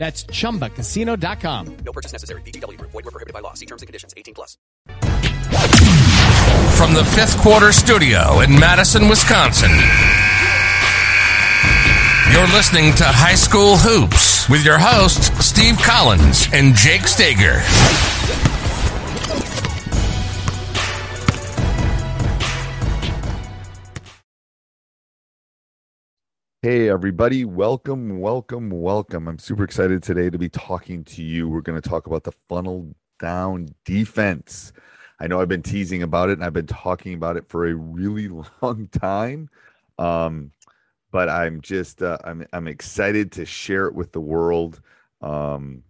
That's chumbacasino.com. No purchase necessary. VGW Group. Void were prohibited by law. See terms and conditions. 18 plus. From the fifth quarter studio in Madison, Wisconsin. You're listening to High School Hoops with your hosts, Steve Collins and Jake Stager. Hey, everybody. Welcome, welcome, welcome. I'm super excited today to be talking to you. We're going to talk about the funnel down defense. I know I've been teasing about it and I've been talking about it for a really long time. Um, but I'm just, uh, I'm, I'm excited to share it with the world. Um,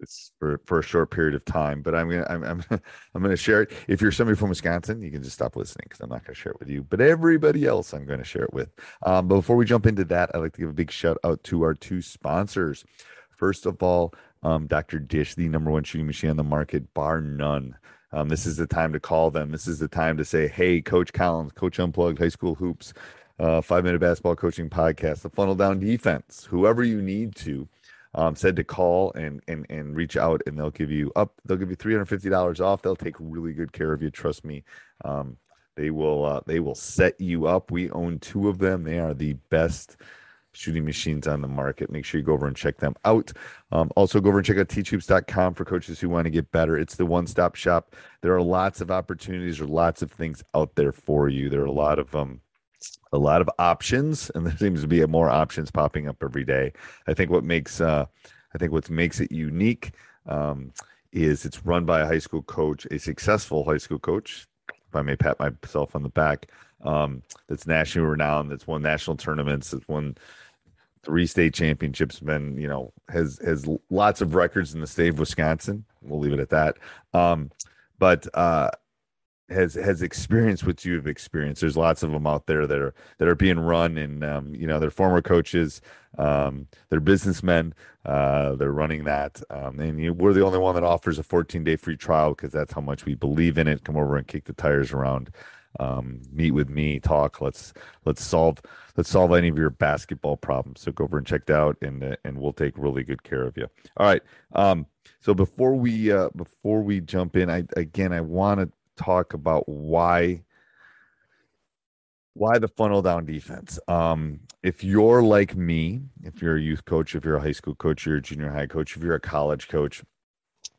it's for, for a short period of time, but I'm gonna I'm I'm, I'm gonna share it. If you're somebody from Wisconsin, you can just stop listening because I'm not gonna share it with you. But everybody else, I'm gonna share it with. Um, but before we jump into that, I'd like to give a big shout out to our two sponsors. First of all, um, Dr. Dish, the number one shooting machine on the market, bar none. Um, this is the time to call them. This is the time to say, "Hey, Coach Collins, Coach Unplugged, High School Hoops, uh, Five Minute Basketball Coaching Podcast, the Funnel Down Defense, whoever you need to." Um, said to call and and and reach out and they'll give you up they'll give you $350 off. They'll take really good care of you trust me. Um, they will uh, they will set you up. We own two of them. They are the best shooting machines on the market. Make sure you go over and check them out. Um, also go over and check out teachhoops.com for coaches who want to get better. It's the one-stop shop. There are lots of opportunities or lots of things out there for you. There are a lot of um a lot of options and there seems to be more options popping up every day. I think what makes uh i think what makes it unique um is it's run by a high school coach a successful high school coach if i may pat myself on the back um that's nationally renowned that's won national tournaments that's won three state championships been you know has has lots of records in the state of wisconsin we'll leave it at that. Um but uh has has experienced what you've experienced. There's lots of them out there that are that are being run, and um, you know they're former coaches, um, they're businessmen, uh, they're running that, um, and you, we're the only one that offers a 14 day free trial because that's how much we believe in it. Come over and kick the tires around, um, meet with me, talk. Let's let's solve let's solve any of your basketball problems. So go over and check that out, and uh, and we'll take really good care of you. All right. Um, so before we uh, before we jump in, I again I want to talk about why why the funnel down defense. Um, if you're like me, if you're a youth coach, if you're a high school coach, you're a junior high coach, if you're a college coach,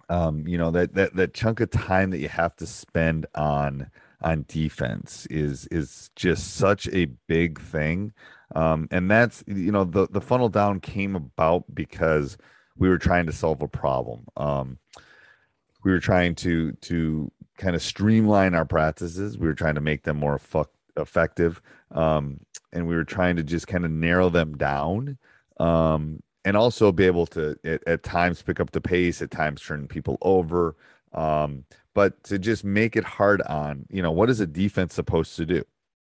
um, you know that that that chunk of time that you have to spend on on defense is is just such a big thing. Um, and that's you know the the funnel down came about because we were trying to solve a problem. Um, we were trying to to kind of streamline our practices. We were trying to make them more effective, um, and we were trying to just kind of narrow them down, um, and also be able to at, at, times pick up the pace, at times turn people over, um, but to just make it hard on you know what is a defense supposed to do?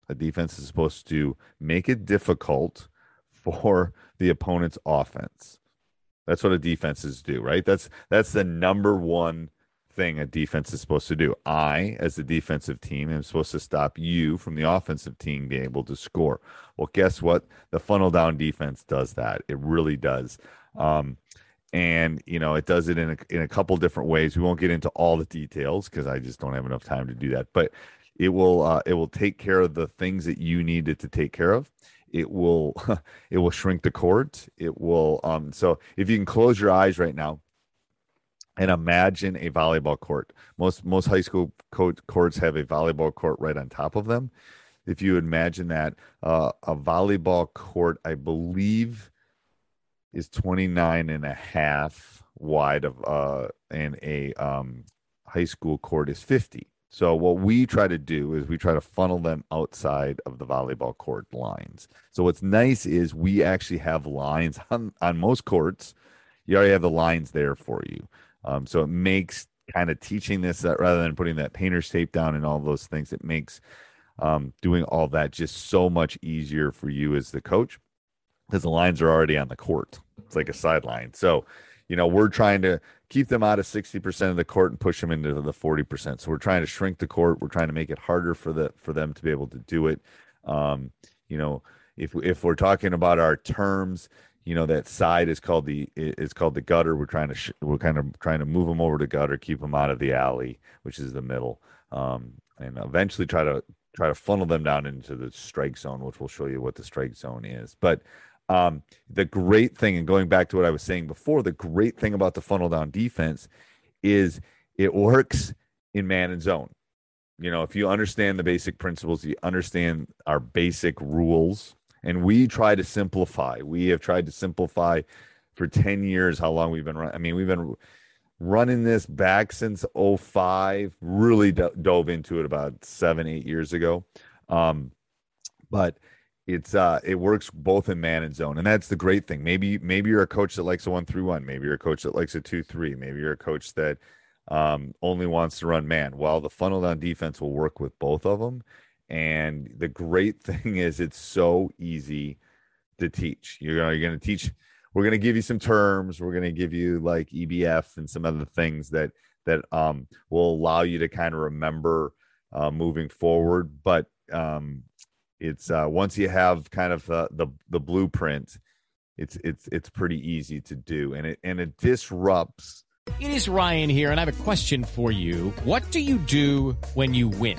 A defense is supposed to make it difficult for the opponent's offense. That's what a defenses do, right? That's that's the number one thing a defense is supposed to do. I, as the defensive team, am supposed to stop you from the offensive team being able to score. Well, guess what? The funnel down defense does that. It really does. Um, and you know it does it in a, in a couple different ways. We won't get into all the details because I just don't have enough time to do that. But it will uh, it will take care of the things that you needed to take care of. It will it will shrink the court. It will um so if you can close your eyes right now and imagine a volleyball court. Most most high school courts have a volleyball court right on top of them. If you imagine that uh, a volleyball court, I believe, is 29 and a half wide of uh, and a um, high school court is 50. So what we try to do is we try to funnel them outside of the volleyball court lines. So what's nice is we actually have lines on, on most courts. You already have the lines there for you. Um, so it makes kind of teaching this that rather than putting that painter's tape down and all those things, it makes um, doing all that just so much easier for you as the coach because the lines are already on the court. It's like a sideline. So, you know, we're trying to keep them out of 60% of the court and push them into the 40%. So we're trying to shrink the court. We're trying to make it harder for the for them to be able to do it. Um, you know, if if we're talking about our terms, you know that side is called the is called the gutter. We're trying to sh- we're kind of trying to move them over to gutter keep them out of the alley which is the middle. Um, and eventually try to try to funnel them down into the strike zone which we'll show you what the strike zone is. But um, the great thing and going back to what i was saying before the great thing about the funnel down defense is it works in man and zone. You know if you understand the basic principles you understand our basic rules and we try to simplify. We have tried to simplify for 10 years how long we've been running. I mean, we've been running this back since 05, really do- dove into it about seven, eight years ago. Um, but it's uh it works both in man and zone and that's the great thing maybe maybe you're a coach that likes a one through one maybe you're a coach that likes a two three maybe you're a coach that um only wants to run man well the funnel down defense will work with both of them and the great thing is, it's so easy to teach. You're you're going to teach. We're going to give you some terms. We're going to give you like EBF and some other things that that um, will allow you to kind of remember uh, moving forward. But um, it's uh, once you have kind of the the blueprint, it's it's it's pretty easy to do, and it and it disrupts. It is Ryan here, and I have a question for you. What do you do when you win?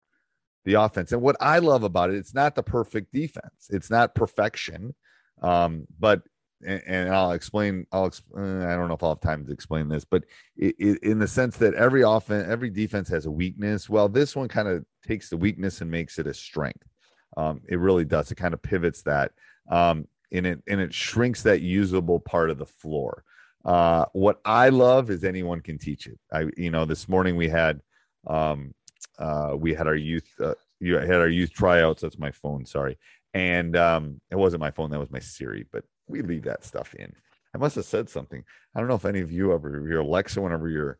The offense. And what I love about it, it's not the perfect defense. It's not perfection um, but and, and, I'll explain. I'll. Exp- I don't know if I'll have time to explain this, but it, it, in the sense that every offense, every defense has a weakness. Well, this one kind of takes the weakness and makes it a strength. Um, it really does. It kind of pivots that, um, and it and it shrinks that usable part of the floor. Uh, what I love is anyone can teach it. I, you know, this morning we had, um, uh, we had our youth, uh, you had our youth tryouts. That's my phone. Sorry, and um, it wasn't my phone, that was my Siri, but we leave that stuff in. I must have said something. I don't know if any of you ever your Alexa, whenever you're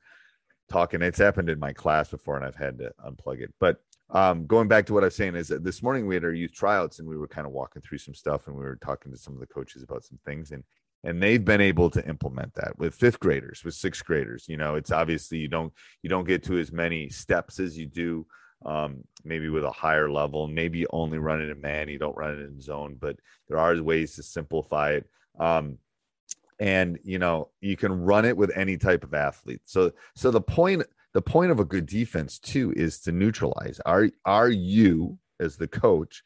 talking, it's happened in my class before, and I've had to unplug it. But um, going back to what I was saying is that this morning we had our youth tryouts, and we were kind of walking through some stuff, and we were talking to some of the coaches about some things, and and they've been able to implement that with fifth graders, with sixth graders. You know, it's obviously you don't you don't get to as many steps as you do um, maybe with a higher level. Maybe you only run it in man, you don't run it in zone, but there are ways to simplify it. Um, and you know you can run it with any type of athlete. So so the point the point of a good defense too is to neutralize. Are are you as the coach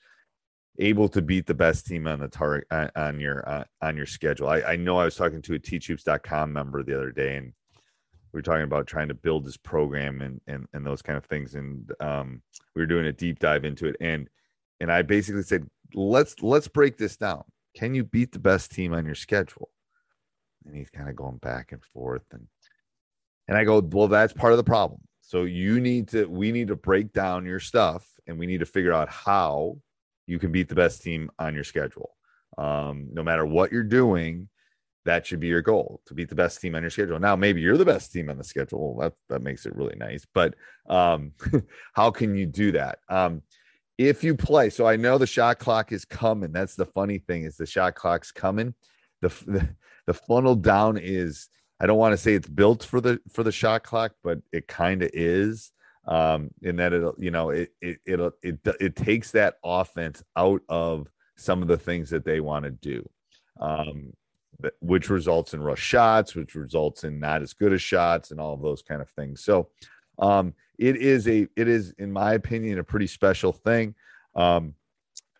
able to beat the best team on the target on your uh, on your schedule? I, I know I was talking to a teachhoops.com member the other day and we were talking about trying to build this program and and, and those kind of things and um, we were doing a deep dive into it and and i basically said let's let's break this down. Can you beat the best team on your schedule? And he's kind of going back and forth and and i go well that's part of the problem. So you need to, we need to break down your stuff and we need to figure out how you can beat the best team on your schedule. Um, no matter what you're doing, that should be your goal to beat the best team on your schedule. Now, maybe you're the best team on the schedule. That that makes it really nice. But um, how can you do that? Um, if you play, so I know the shot clock is coming. That's the funny thing is the shot clock's coming. The the, the funnel down is. I don't want to say it's built for the for the shot clock, but it kind of is. Um, in that it you know it it it it it takes that offense out of some of the things that they want to do. Um, which results in rush shots, which results in not as good as shots and all of those kind of things. So um, it is a it is in my opinion a pretty special thing. Um,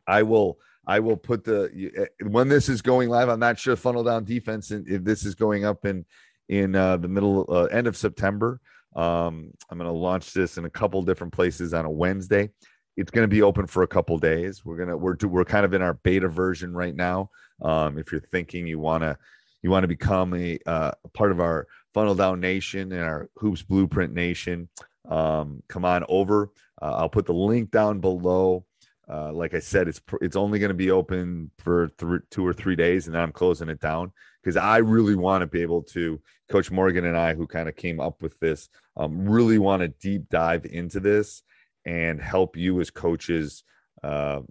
I will I will put the eh, when this is going live. I'm not sure funnel down defense and if this is going up in in uh, the middle uh, end of September. Um, I'm going to launch this in a couple different places on a Wednesday. It's going to be open for a couple days. We're gonna we're do, we're kind of in our beta version right now. Um, if you're thinking you want to you want to become a, uh, part of our funnel down nation and our hoops blueprint nation, um, come on over. Uh, I'll put the link down below. Uh, like I said, it's it's only going to be open for th- two or three days, and then I'm closing it down because I really want to be able to. Coach Morgan and I, who kind of came up with this, um, really want to deep dive into this and help you as coaches. Uh,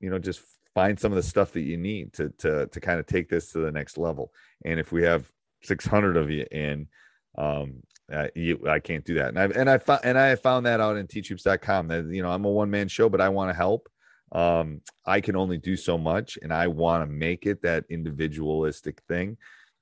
you know, just find some of the stuff that you need to to to kind of take this to the next level. And if we have 600 of you in, um, uh, you, I can't do that. And I and I found and I found that out in teachhoops.com that you know I'm a one man show, but I want to help. Um, I can only do so much, and I want to make it that individualistic thing.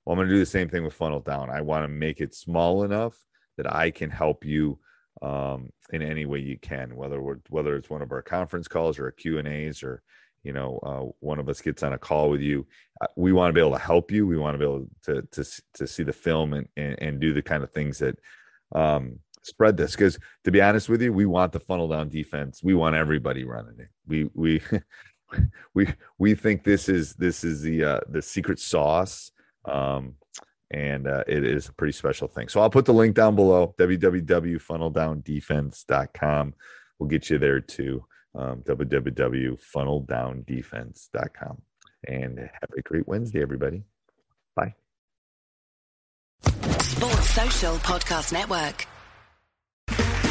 Well, I'm going to do the same thing with funnel down. I want to make it small enough that I can help you um, in any way you can, whether we're, whether it's one of our conference calls or Q and A's or you know uh, one of us gets on a call with you uh, we want to be able to help you we want to be able to to to see the film and and, and do the kind of things that um, spread this because to be honest with you we want the funnel down defense we want everybody running it we we we we think this is this is the uh, the secret sauce um, and uh, it is a pretty special thing so i'll put the link down below www.funneldowndefense.com we'll get you there too um, www.funneldowndefense.com. And have a great Wednesday, everybody. Bye. Sports Social Podcast Network.